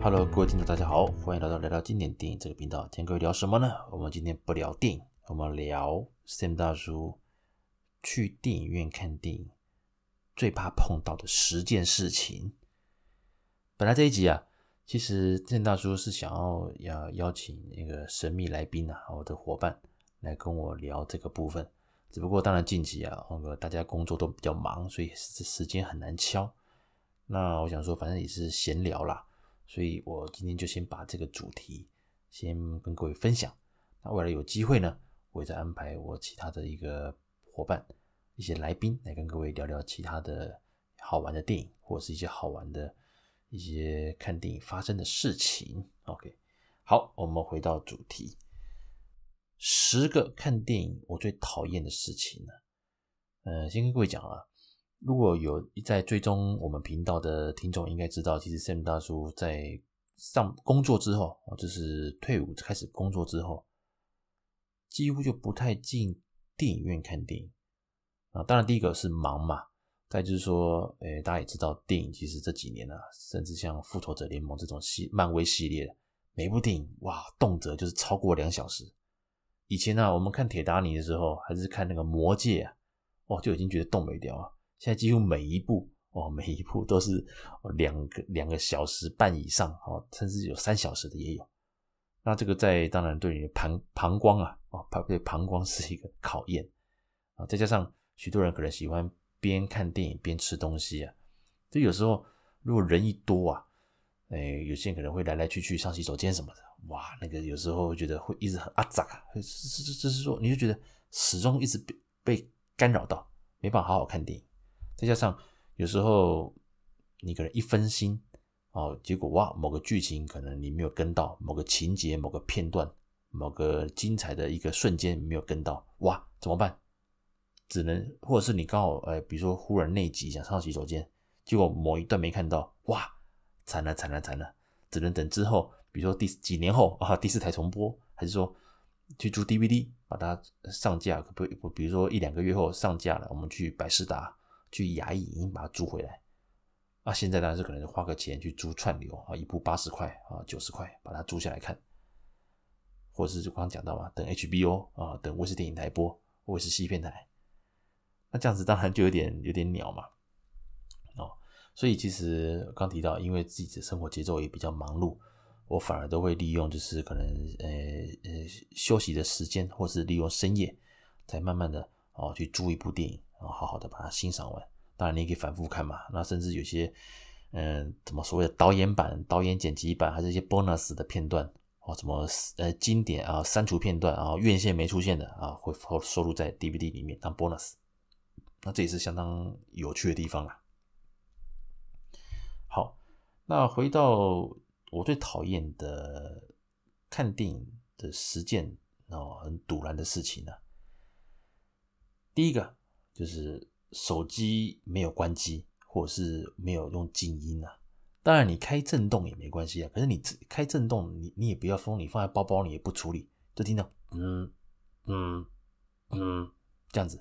Hello，各位听众，大家好，欢迎来到来到经典电影这个频道。今天各位聊什么呢？我们今天不聊电影，我们聊 Sam 大叔去电影院看电影最怕碰到的十件事情。本来这一集啊，其实 Sam 大叔是想要要邀请那个神秘来宾啊，我的伙伴来跟我聊这个部分。只不过当然近期啊，那个大家工作都比较忙，所以时时间很难敲。那我想说，反正也是闲聊啦。所以我今天就先把这个主题先跟各位分享。那未来有机会呢，我会再安排我其他的一个伙伴、一些来宾来跟各位聊聊其他的好玩的电影，或者是一些好玩的一些看电影发生的事情。OK，好，我们回到主题，十个看电影我最讨厌的事情呢。嗯，先跟各位讲了。如果有在追踪我们频道的听众，应该知道，其实 Sam 大叔在上工作之后，就是退伍开始工作之后，几乎就不太进电影院看电影啊。当然，第一个是忙嘛，再就是说，诶，大家也知道，电影其实这几年啊，甚至像复仇者联盟这种系漫威系列，每部电影哇，动辄就是超过两小时。以前呢，我们看铁达尼的时候，还是看那个魔戒啊，哇，就已经觉得动没掉啊。现在几乎每一部哦，每一部都是两个两个小时半以上哦，甚至有三小时的也有。那这个在当然对你的膀膀胱啊，哦，对膀胱是一个考验啊。再加上许多人可能喜欢边看电影边吃东西啊，就有时候如果人一多啊，哎，有些人可能会来来去去上洗手间什么的，哇，那个有时候觉得会一直很阿杂，这这这是说你就觉得始终一直被被干扰到，没办法好好看电影。再加上有时候你可能一分心哦，结果哇，某个剧情可能你没有跟到，某个情节、某个片段、某个精彩的一个瞬间没有跟到，哇，怎么办？只能或者是你刚好呃，比如说忽然内急想上洗手间，结果某一段没看到，哇，惨了惨了惨了，只能等之后，比如说第几年后啊，第四台重播，还是说去租 DVD 把它上架，不不，比如说一两个月后上架了，我们去百视达。去亚艺影音把它租回来，啊，现在当然是可能花个钱去租串流啊，一部八十块啊，九十块把它租下来看，或者是就刚刚讲到嘛，等 HBO 啊，等卫视电影台播，卫视西片台，那这样子当然就有点有点鸟嘛，哦，所以其实刚提到，因为自己的生活节奏也比较忙碌，我反而都会利用就是可能呃呃休息的时间，或是利用深夜，再慢慢的哦去租一部电影。然后好好的把它欣赏完，当然你也可以反复看嘛。那甚至有些，嗯，怎么所谓的导演版、导演剪辑版，还是一些 bonus 的片段，哦，什么呃经典啊删除片段啊，院线没出现的啊，会收录在 DVD 里面当 bonus。那这也是相当有趣的地方啦。好，那回到我最讨厌的看电影的十件哦很堵然的事情呢，第一个。就是手机没有关机，或者是没有用静音啊。当然，你开震动也没关系啊。可是你开震动，你你也不要封，你放在包包里也不处理，就听到嗯嗯嗯这样子。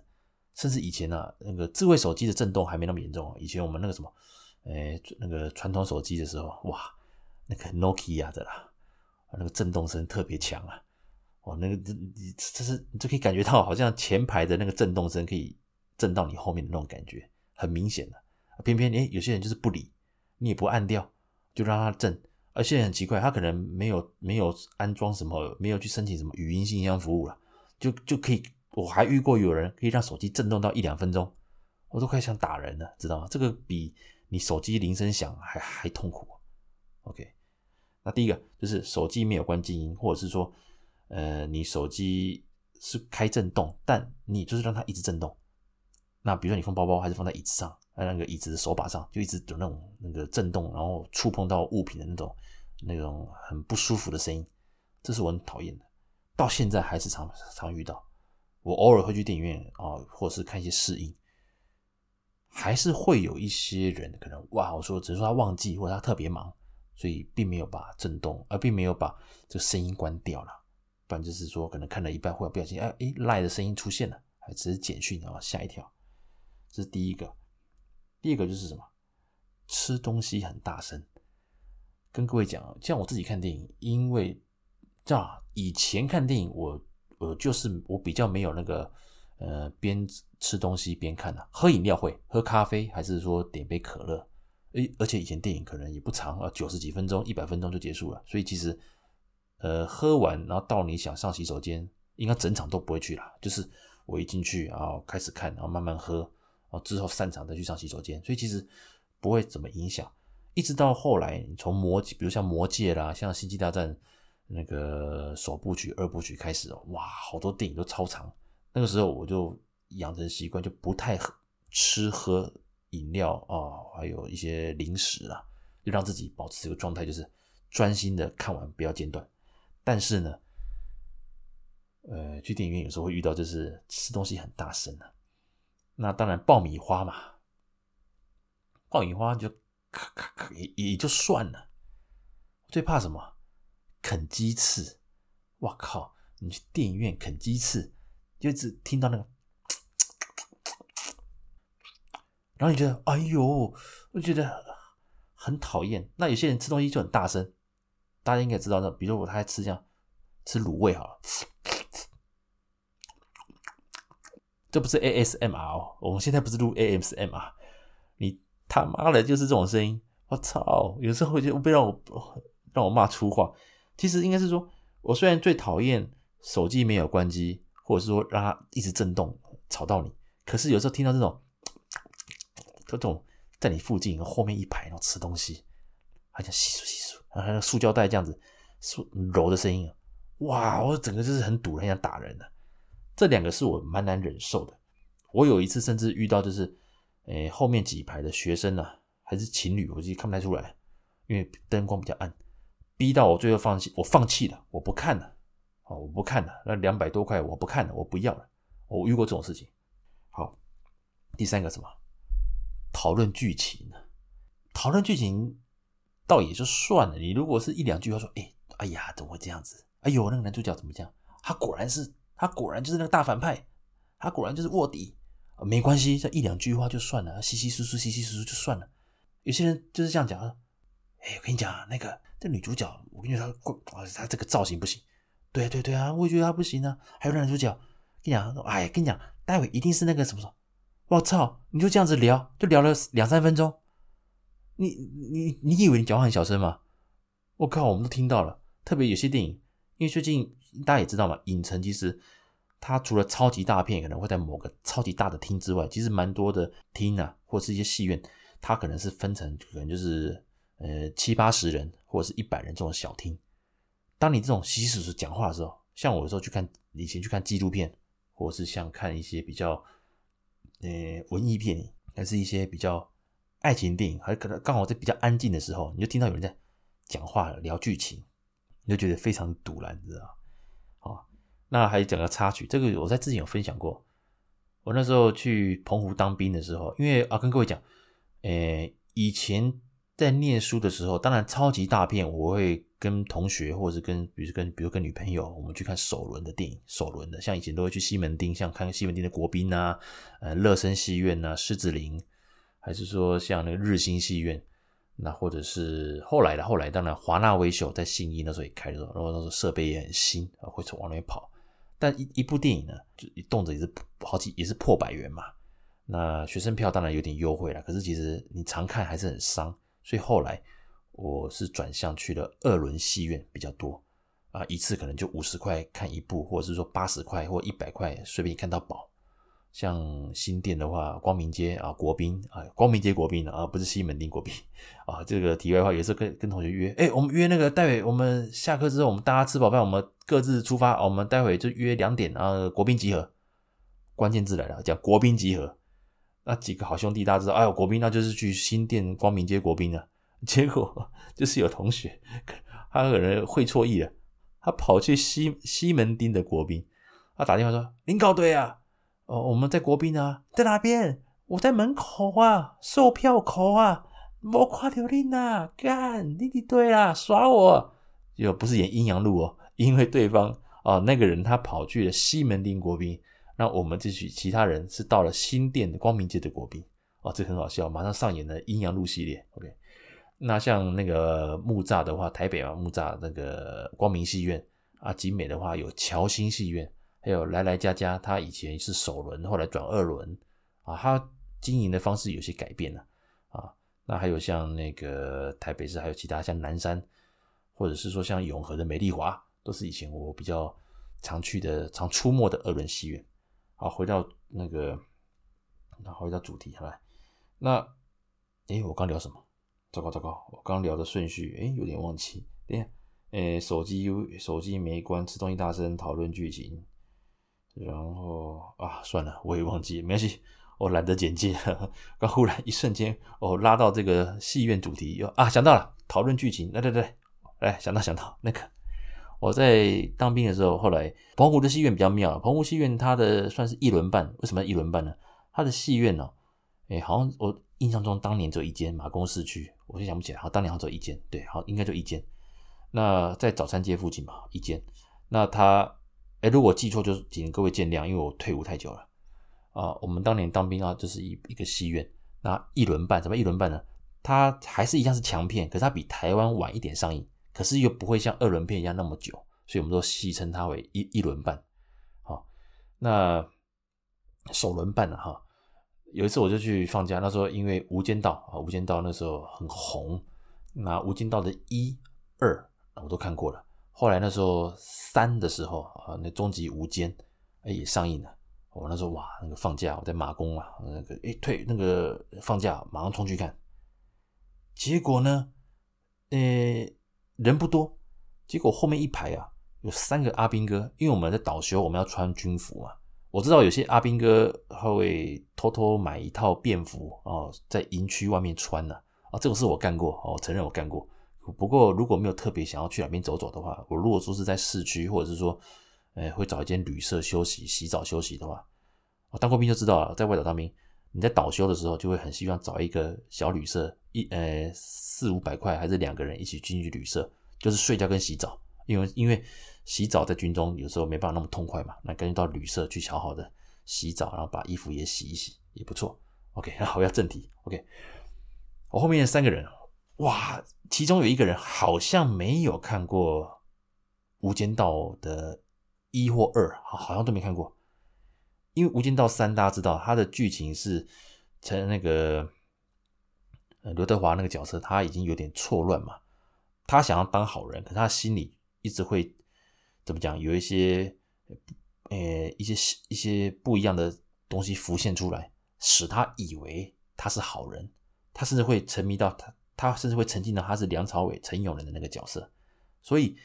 甚至以前啊，那个智慧手机的震动还没那么严重。啊以前我们那个什么，哎，那个传统手机的时候，哇，那个 Nokia 的啦，那个震动声特别强啊。哇，那个这你这是你就可以感觉到，好像前排的那个震动声可以。震到你后面的那种感觉很明显的，偏偏诶有些人就是不理，你也不按掉，就让它震。而且很奇怪，他可能没有没有安装什么，没有去申请什么语音信箱服务了，就就可以。我还遇过有人可以让手机震动到一两分钟，我都快想打人了，知道吗？这个比你手机铃声响还还痛苦。OK，那第一个就是手机没有关静音，或者是说，呃，你手机是开震动，但你就是让它一直震动。那比如说你放包包还是放在椅子上，那个椅子的手把上就一直有那种那个震动，然后触碰到物品的那种那种很不舒服的声音，这是我很讨厌的。到现在还是常常遇到。我偶尔会去电影院啊，或者是看一些试映，还是会有一些人可能哇，我说只是说他忘记或者他特别忙，所以并没有把震动，而并没有把这个声音关掉了。不然就是说可能看了一半或者不小心哎哎赖的声音出现了，还只是简讯，然后吓一跳。这是第一个，第二个就是什么？吃东西很大声。跟各位讲，像我自己看电影，因为这样以前看电影我，我就是我比较没有那个呃边吃东西边看的、啊，喝饮料会喝咖啡，还是说点杯可乐。诶，而且以前电影可能也不长啊，九十几分钟、一百分钟就结束了，所以其实呃喝完，然后到你想上洗手间，应该整场都不会去啦，就是我一进去然后开始看，然后慢慢喝，之后散场再去上洗手间，所以其实不会怎么影响。一直到后来，从魔，比如像魔戒啦，像星际大战那个首部曲、二部曲开始，哇，好多电影都超长。那个时候我就养成习惯，就不太吃喝饮料啊、还有一些零食啦，就让自己保持这个状态，就是专心的看完，不要间断。但是呢，呃，去电影院有时候会遇到，就是吃东西很大声的。那当然，爆米花嘛，爆米花就。咔咔咔，也也就算了。最怕什么？啃鸡翅！我靠！你去电影院啃鸡翅，就只听到那个，然后你觉得，哎呦，我觉得很讨厌。那有些人吃东西就很大声，大家应该知道的。比如我他还吃这样吃卤味好了，这不是 ASMR 哦，我们现在不是录 ASMR 你。他妈的，就是这种声音！我操，有时候会就被让我让我骂粗话。其实应该是说，我虽然最讨厌手机没有关机，或者是说让它一直震动吵到你，可是有时候听到这种 这种在你附近后面一排然后吃东西，好像窸窣窸窣，然后还有塑胶袋这样子揉的声音，哇！我整个就是很堵，很想打人的。这两个是我蛮难忍受的。我有一次甚至遇到就是。诶，后面几排的学生呢、啊，还是情侣，我其实看不太出来，因为灯光比较暗，逼到我最后放弃，我放弃了，我不看了，哦，我不看了，那两百多块我不看了，我不要了，我遇过这种事情。好，第三个什么？讨论剧情呢？讨论剧情倒也就算了，你如果是一两句话说，哎，哎呀，怎么会这样子？哎呦，那个男主角怎么这样？他果然是，他果然就是那个大反派，他果然就是卧底。没关系，这一两句话就算了，稀稀疏疏，稀稀疏疏就算了。有些人就是这样讲，哎，我跟你讲，那个这女主角，我跟你说，她她这个造型不行。对啊，对对啊，我也觉得她不行啊。还有男主角，跟你讲，哎，跟你讲，待会一定是那个什么什么。我操，你就这样子聊，就聊了两三分钟。你你你以为你讲话很小声吗？我靠，我们都听到了。特别有些电影，因为最近大家也知道嘛，影城其实。它除了超级大片可能会在某个超级大的厅之外，其实蛮多的厅啊，或是一些戏院，它可能是分成可能就是呃七八十人或者是一百人这种小厅。当你这种稀稀疏疏讲话的时候，像我有时候去看以前去看纪录片，或者是像看一些比较呃文艺片，还是一些比较爱情电影，还可能刚好在比较安静的时候，你就听到有人在讲话聊剧情，你就觉得非常赌烂，你知道？那还讲个插曲，这个我在之前有分享过。我那时候去澎湖当兵的时候，因为啊，跟各位讲，诶，以前在念书的时候，当然超级大片，我会跟同学，或者是跟，比如跟，比如跟女朋友，我们去看首轮的电影，首轮的，像以前都会去西门町，像看西门町的国宾啊，呃，乐声戏院啊，狮子林，还是说像那个日新戏院，那或者是后来的，后来当然华纳威秀在信义那时候也开了，然后那时候设备也很新啊，会从往那边跑。但一一部电影呢，就动辄也是好几，也是破百元嘛。那学生票当然有点优惠了，可是其实你常看还是很伤。所以后来我是转向去了二轮戏院比较多啊，一次可能就五十块看一部，或者是说八十块或一百块随便看到饱。像新店的话，光明街啊，国宾啊，光明街国宾啊，不是西门町国宾 啊。这个题外话，也是跟跟同学约，哎，我们约那个待会我们下课之后，我们大家吃饱饭，我们各自出发，我们待会就约两点啊，国宾集合。关键字来了，讲国宾集合，那几个好兄弟大家知道，哎呦，国宾那就是去新店光明街国宾啊。结果就是有同学 他可能会错意了，他跑去西西门町的国宾，他打电话说：“您搞对啊。”哦，我们在国宾啊，在哪边？我在门口啊，售票口啊，没看到你啊，干，你你对啦，耍我，又不是演阴阳路哦，因为对方啊、哦，那个人他跑去了西门町国宾，那我们这群其他人是到了新店的光明街的国宾，哦，这很好笑，马上上演了阴阳路系列，OK，那像那个木栅的话，台北啊木栅那个光明戏院啊，景美的话有侨兴戏院，还有来来家家，他以前是首轮，后来转二轮啊，他经营的方式有些改变了啊。那还有像那个台北市，还有其他像南山，或者是说像永和的美丽华，都是以前我比较常去的、常出没的二轮戏院。好，回到那个，那回到主题来。那，诶，我刚聊什么？糟糕糟糕，我刚聊的顺序，诶，有点忘记。等下，诶，手机手机没关，吃东西大声，讨论剧情。然后啊，算了，我也忘记，没关系，我懒得简介。刚忽然一瞬间，我拉到这个戏院主题，又啊，想到了，讨论剧情。来来来，来想到想到那个，我在当兵的时候，后来澎湖的戏院比较妙，澎湖戏院它的算是一轮半，为什么一轮半呢？它的戏院呢，诶，好像我。印象中当年只有一间马公市区，我就想不起来。好，当年好像只有一间，对，好，应该就一间。那在早餐街附近嘛，一间。那它，哎、如果记错，就是请各位见谅，因为我退伍太久了啊。我们当年当兵啊，就是一一个戏院，那一轮半，怎么一轮半呢？它还是一样是强片，可是它比台湾晚一点上映，可是又不会像二轮片一样那么久，所以我们都戏称它为一一轮半。好，那首轮半了哈。有一次我就去放假，那时候因为《无间道》啊，《无间道》那时候很红，那《无间道》的一、二我都看过了。后来那时候三的时候啊，那《终极无间》哎也上映了。我那时候哇，那个放假我在马公啊，那个哎退那个放假马上冲去看。结果呢，呃人不多，结果后面一排啊有三个阿兵哥，因为我们在倒休，我们要穿军服嘛。我知道有些阿兵哥他会偷偷买一套便服哦，在营区外面穿呢啊，这个是我干过，我承认我干过。不过如果没有特别想要去哪边走走的话，我如果说是在市区，或者是说，呃，会找一间旅社休息、洗澡休息的话，我当过兵就知道了，在外岛当兵，你在倒休的时候就会很希望找一个小旅社，一呃四五百块还是两个人一起进去旅社，就是睡觉跟洗澡，因为因为。洗澡在军中有时候没办法那么痛快嘛，那干脆到旅社去好好的洗澡，然后把衣服也洗一洗也不错。OK，好，要正题。OK，我后面三个人，哇，其中有一个人好像没有看过《无间道》的一或二，好，像都没看过。因为《无间道三》大家知道，它的剧情是成那个刘德华那个角色，他已经有点错乱嘛，他想要当好人，可是他心里一直会。怎么讲？有一些，呃，一些一些不一样的东西浮现出来，使他以为他是好人。他甚至会沉迷到他，他甚至会沉浸到他是梁朝伟、陈永仁的那个角色。所以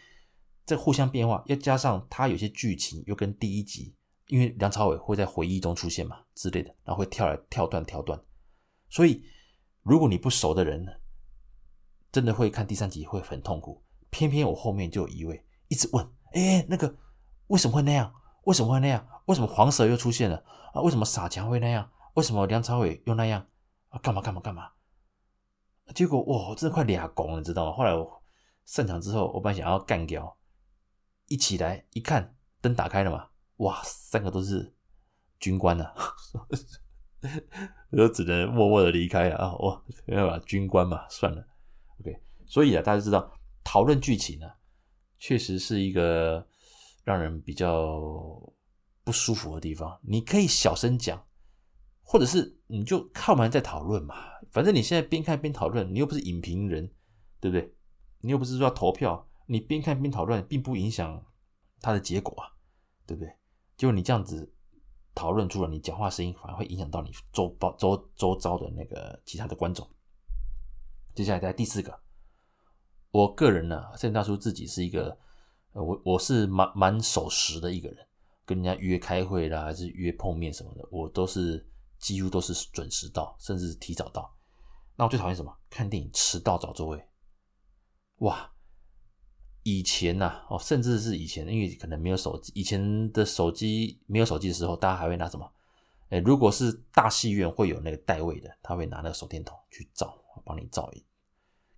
这互相变化，又加上他有些剧情又跟第一集，因为梁朝伟会在回忆中出现嘛之类的，然后会跳来跳断跳断。所以如果你不熟的人，真的会看第三集会很痛苦。偏偏我后面就有一位一直问。哎，那个为什么会那样？为什么会那样？为什么黄蛇又出现了啊？为什么傻强会那样？为什么梁朝伟又那样啊？干嘛干嘛干嘛？结果哇，真的快俩拱了，你知道吗？后来我散场之后，我本来想要干掉，一起来一看，灯打开了嘛，哇，三个都是军官呐、啊，我就只能默默的离开了啊！我没办法，军官嘛，算了。OK，所以啊，大家知道讨论剧情呢、确实是一个让人比较不舒服的地方。你可以小声讲，或者是你就看完再讨论嘛。反正你现在边看边讨论，你又不是影评人，对不对？你又不是说要投票，你边看边讨论，并不影响它的结果啊，对不对？就你这样子讨论出来，你讲话声音反而会影响到你周遭周周遭的那个其他的观众。接下来在第四个。我个人呢、啊，圣大叔自己是一个，我我是蛮蛮守时的一个人，跟人家约开会啦，还是约碰面什么的，我都是几乎都是准时到，甚至提早到。那我最讨厌什么？看电影迟到找座位。哇，以前呐、哦，甚至是以前，因为可能没有手机，以前的手机没有手机的时候，大家还会拿什么？哎，如果是大戏院会有那个带位的，他会拿那个手电筒去照，帮你照一。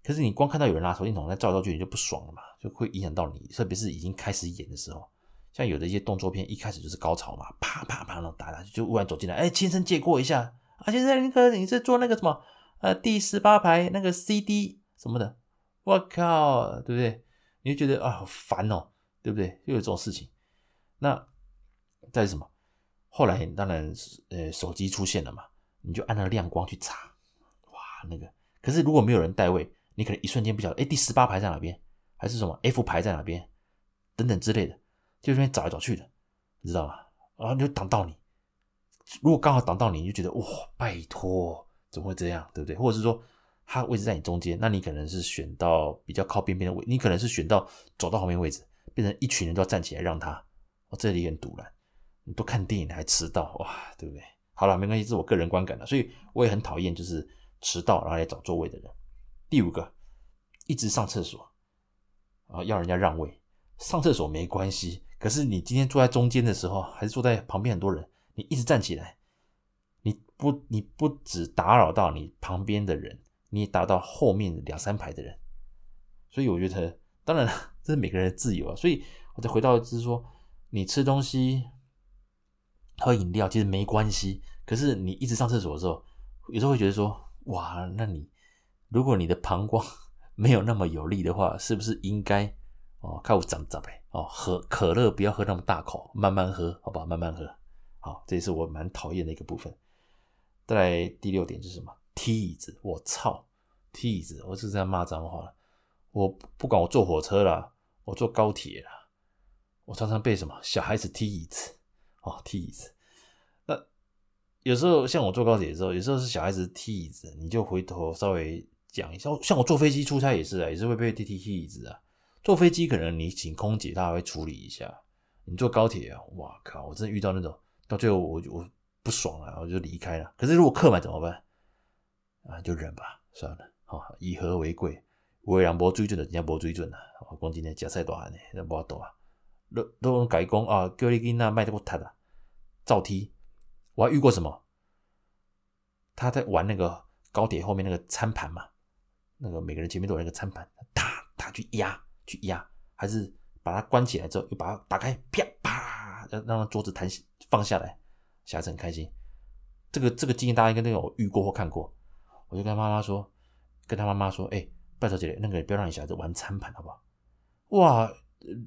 可是你光看到有人拿手电筒在照来照去，你就不爽了嘛，就会影响到你。特别是已经开始演的时候，像有的一些动作片，一开始就是高潮嘛，啪啪啪那种打打，就忽然走进来，哎，亲身借过一下啊，现在你可你是坐那个什么呃第十八排那个 CD 什么的，我靠，对不对？你就觉得啊，好烦哦，对不对？又有这种事情。那再什么？后来当然呃，手机出现了嘛，你就按那个亮光去查，哇，那个。可是如果没有人带位，你可能一瞬间不晓得，哎，第十八排在哪边，还是什么 F 排在哪边，等等之类的，就这边找来找去的，你知道吗？然后就挡到你。如果刚好挡到你，你就觉得哇，拜托，怎么会这样，对不对？或者是说，他位置在你中间，那你可能是选到比较靠边边的位，你可能是选到走到旁边位置，变成一群人都要站起来让他，哦，这里很堵了，你都看电影还迟到，哇，对不对？好了，没关系，这是我个人观感了，所以我也很讨厌就是迟到然后来找座位的人。第五个，一直上厕所，啊，要人家让位，上厕所没关系，可是你今天坐在中间的时候，还是坐在旁边很多人。你一直站起来，你不你不只打扰到你旁边的人，你也打到后面两三排的人，所以我觉得，当然了，这是每个人的自由啊。所以我再回到就是说，你吃东西、喝饮料其实没关系，可是你一直上厕所的时候，有时候会觉得说，哇，那你如果你的膀胱 没有那么有力的话，是不是应该哦，看我长长呗哦，喝可乐不要喝那么大口，慢慢喝，好吧？慢慢喝。好，这也是我蛮讨厌的一个部分。再来第六点就是什么？踢椅子，我操！踢椅子，我是这样骂脏话了。我不管我坐火车啦，我坐高铁啦，我常常被什么小孩子踢椅子哦，踢椅子。那有时候像我坐高铁的时候，有时候是小孩子踢椅子，你就回头稍微讲一下。像我坐飞机出差也是啊，也是会被踢踢椅子啊。坐飞机可能你请空姐，她还会处理一下。你坐高铁啊，哇靠！我真的遇到那种。到最后我我不爽了，我就离开了。可是如果客满怎么办？啊，就忍吧，算了。好，以和为贵。有人无水准的，人家无水准啊。我讲今天食菜大汉的，那无法度啊。都都改讲啊，叫你囡仔卖得过他啊，照踢。我还遇过什么？他在玩那个高铁后面那个餐盘嘛，那个每个人前面都有那个餐盘，他他去压去压，还是把它关起来之后又把它打开，啪啪，让让桌子弹。放下来，小孩子很开心。这个这个经验大家应该都有遇过或看过。我就跟妈妈说，跟他妈妈说，哎、拜托姐姐，那个不要让你小孩子玩餐盘，好不好？哇，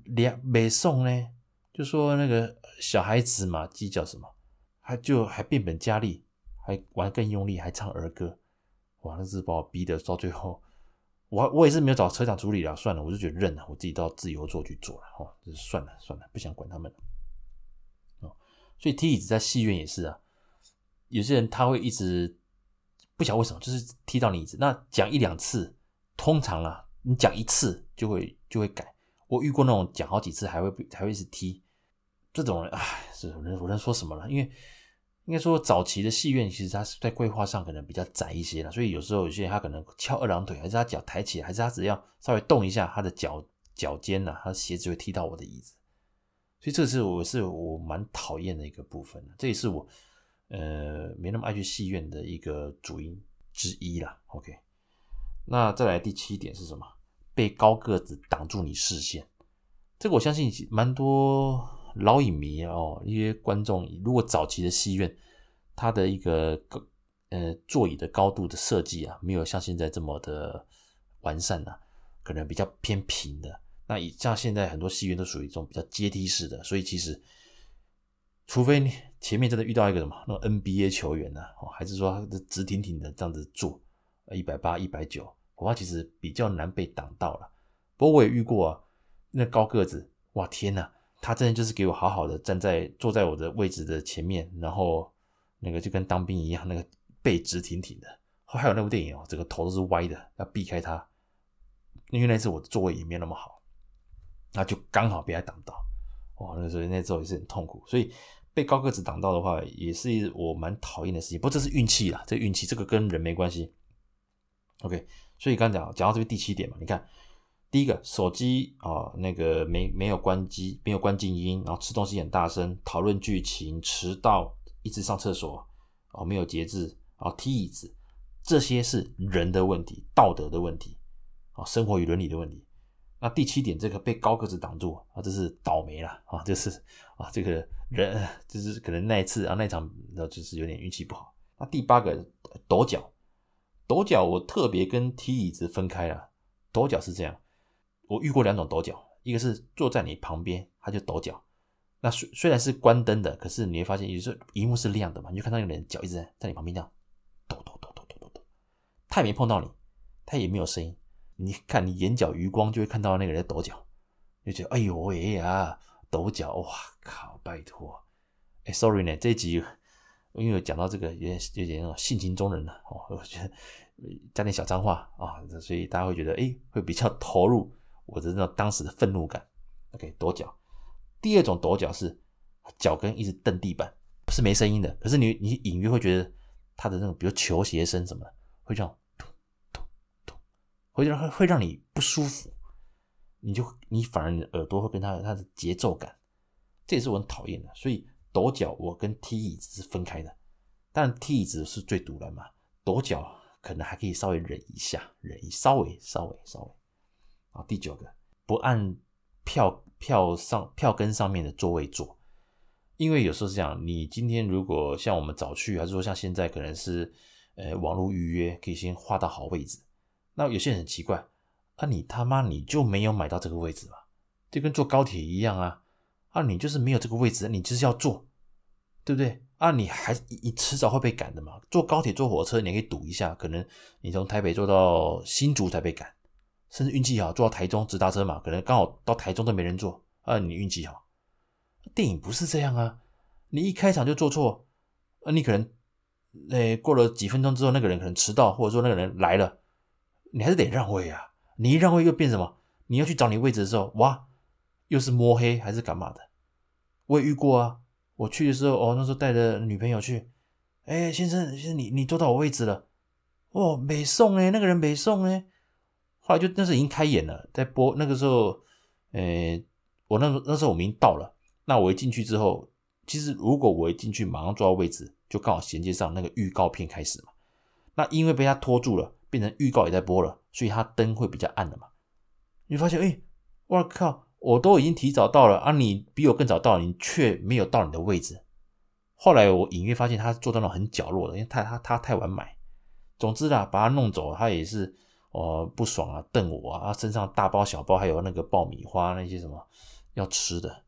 两没送呢，就说那个小孩子嘛，计较什么？还就还变本加厉，还玩更用力，还唱儿歌。哇，那是把我逼得到最后，我我也是没有找车长处理了，算了，我就觉得认了，我自己到自由座去做了，哦，就算了算了，不想管他们了。所以踢椅子在戏院也是啊，有些人他会一直不晓得为什么，就是踢到你椅子。那讲一两次，通常啊，你讲一次就会就会改。我遇过那种讲好几次还会还会一直踢，这种人，唉，是我能我能说什么了？因为应该说早期的戏院其实它是在规划上可能比较窄一些了，所以有时候有些人他可能翘二郎腿，还是他脚抬起来，还是他只要稍微动一下他的脚脚尖呐，他的鞋子就会踢到我的椅子。所以这是我是我蛮讨厌的一个部分，这也是我呃没那么爱去戏院的一个主因之一啦。OK，那再来第七点是什么？被高个子挡住你视线。这个我相信蛮多老影迷哦，一些观众，如果早期的戏院它的一个呃座椅的高度的设计啊，没有像现在这么的完善啊，可能比较偏平的。那以像现在很多戏院都属于这种比较阶梯式的，所以其实，除非你前面真的遇到一个什么那种 NBA 球员呢，哦，还是说直挺挺的这样子坐，一百八、一百九，恐怕其实比较难被挡到了。不过我也遇过啊，那高个子，哇天呐，他真的就是给我好好的站在坐在我的位置的前面，然后那个就跟当兵一样，那个背直挺挺的。还有那部电影哦，整个头都是歪的，要避开他，因为那次我的座位也没有那么好。那就刚好被他挡到，哇！那时候那时候也是很痛苦，所以被高个子挡到的话，也是我蛮讨厌的事情。不过这是运气啦，这运气这个跟人没关系。OK，所以刚讲讲到这边第七点嘛，你看第一个手机啊，那个没没有关机，没有关静音，然后吃东西很大声，讨论剧情，迟到，一直上厕所，哦，没有节制，啊踢椅子，这些是人的问题，道德的问题，啊，生活与伦理的问题。那第七点，这个被高个子挡住啊，这是倒霉了啊，就是啊，这个人 就是可能那一次啊，那场然后就是有点运气不好。那第八个抖脚，抖脚我特别跟踢椅子分开了。抖脚是这样，我遇过两种抖脚，一个是坐在你旁边，他就抖脚。那虽虽然是关灯的，可是你会发现，有时候荧幕是亮的嘛，你就看到那个人脚一直在在你旁边这样抖抖抖抖抖抖抖，他也没碰到你，他也没有声音。你看你眼角余光就会看到那个人在抖脚，就觉得哎呦喂呀，抖脚，哇靠，拜托。哎，sorry 呢，这一集因为讲到这个有点有点那种性情中人了哦，我觉得加点小脏话啊，所以大家会觉得哎，会比较投入我的那种当时的愤怒感。OK，抖脚。第二种抖脚是脚跟一直蹬地板，是没声音的，可是你你隐约会觉得他的那种，比如球鞋声什么的，会这样咚咚咚，会让会让你不舒服，你就你反而你的耳朵会跟他他的节奏感，这也是我很讨厌的。所以抖脚我跟踢椅子是分开的，但踢椅子是最毒的嘛，抖脚可能还可以稍微忍一下，忍一稍微稍微稍微。好，第九个不按票。票上票根上面的座位坐，因为有时候是这样，你今天如果像我们早去，还是说像现在可能是呃网络预约，可以先画到好位置。那有些人很奇怪，啊你他妈你就没有买到这个位置嘛？就跟坐高铁一样啊，啊你就是没有这个位置，你就是要坐，对不对？啊你还你迟早会被赶的嘛。坐高铁坐火车你可以赌一下，可能你从台北坐到新竹才被赶。甚至运气好，坐到台中直达车嘛，可能刚好到台中都没人坐啊，你运气好。电影不是这样啊，你一开场就坐错，啊，你可能，诶，过了几分钟之后，那个人可能迟到，或者说那个人来了，你还是得让位啊。你一让位又变什么？你要去找你位置的时候，哇，又是摸黑还是干嘛的？我也遇过啊，我去的时候，哦，那时候带着女朋友去，诶，先生，先生，你你坐到我位置了，哦，没送诶，那个人没送诶。后来就那时候已经开演了，在播那个时候，呃，我那那时候我们已经到了。那我一进去之后，其实如果我一进去马上坐到位置，就刚好衔接上那个预告片开始嘛。那因为被他拖住了，变成预告也在播了，所以他灯会比较暗的嘛。你发现，哎，我靠，我都已经提早到了啊，你比我更早到，你却没有到你的位置。后来我隐约发现他坐到那种很角落的，因为他他他太晚买。总之啦，把他弄走，他也是。哦，不爽啊，瞪我啊！身上大包小包，还有那个爆米花那些什么要吃的，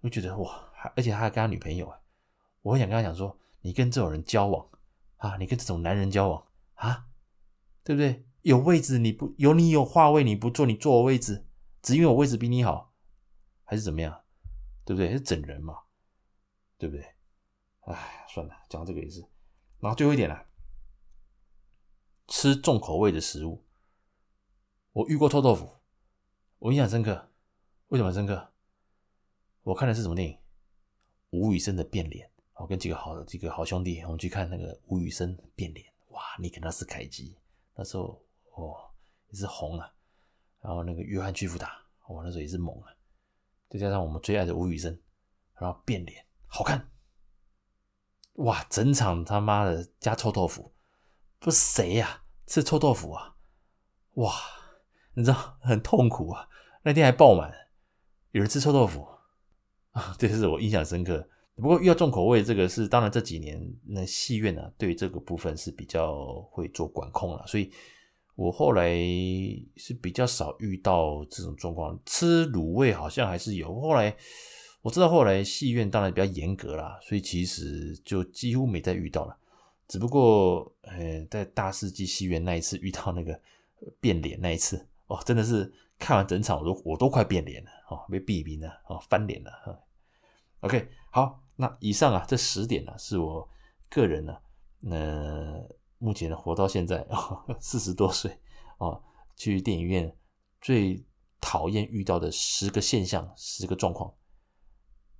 我觉得哇，还而且他还跟他女朋友啊，我很想跟他讲说，你跟这种人交往啊，你跟这种男人交往啊，对不对？有位置你不有你有话位你不坐，你坐我位置，只因为我位置比你好，还是怎么样？对不对？是整人嘛，对不对？哎，算了，讲这个也是。然后最后一点了。吃重口味的食物，我遇过臭豆腐，我印象深刻。为什么深刻？我看的是什么电影？吴宇森的变脸。我跟几个好几个好兄弟，我们去看那个吴宇森变脸。哇，尼可拉斯凯奇那时候哦也是红啊。然后那个约翰屈服达，我那时候也是猛啊。再加上我们最爱的吴宇森，然后变脸好看。哇，整场他妈的加臭豆腐，不是谁呀？吃臭豆腐啊，哇，你知道很痛苦啊。那天还爆满，有人吃臭豆腐啊，这是我印象深刻。不过遇到重口味，这个是当然这几年那戏院呢、啊，对这个部分是比较会做管控了，所以我后来是比较少遇到这种状况。吃卤味好像还是有，后来我知道后来戏院当然比较严格啦，所以其实就几乎没再遇到了。只不过，呃，在大世纪戏院那一次遇到那个变脸那一次，哦，真的是看完整场我都我都快变脸了，哦，被毙兵了，哦，翻脸了，哈。OK，好，那以上啊这十点呢，是我个人呢，呃，目前活到现在四十多岁哦，去电影院最讨厌遇到的十个现象，十个状况。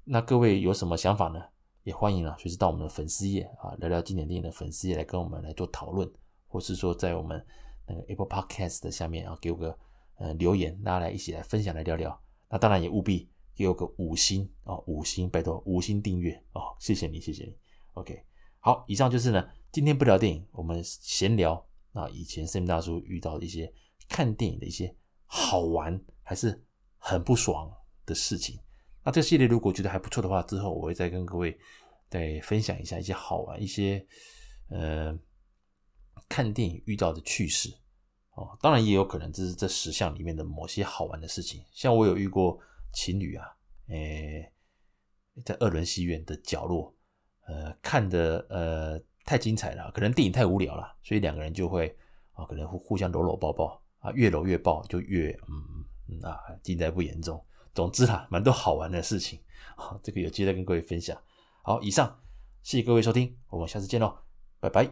那各位有什么想法呢？也欢迎啊，随时到我们的粉丝页啊，聊聊经典电影的粉丝页来跟我们来做讨论，或是说在我们那个 Apple Podcast 的下面啊，给我个呃留言，大家来一起来分享来聊聊。那当然也务必给我个五星啊，五星拜托五星订阅哦，谢谢你，谢谢你。OK，好，以上就是呢，今天不聊电影，我们闲聊啊，以前 Sam 大叔遇到的一些看电影的一些好玩还是很不爽的事情。那这系列如果觉得还不错的话，之后我会再跟各位再分享一下一些好玩、一些呃看电影遇到的趣事哦。当然也有可能这是这十项里面的某些好玩的事情。像我有遇过情侣啊，诶、在二轮戏院的角落，呃，看的呃太精彩了，可能电影太无聊了，所以两个人就会啊，可能互互相搂搂抱抱啊，越搂越抱就越嗯嗯啊，近在不言中。总之啦，蛮多好玩的事情啊，这个有机会再跟各位分享。好，以上谢谢各位收听，我们下次见喽，拜拜。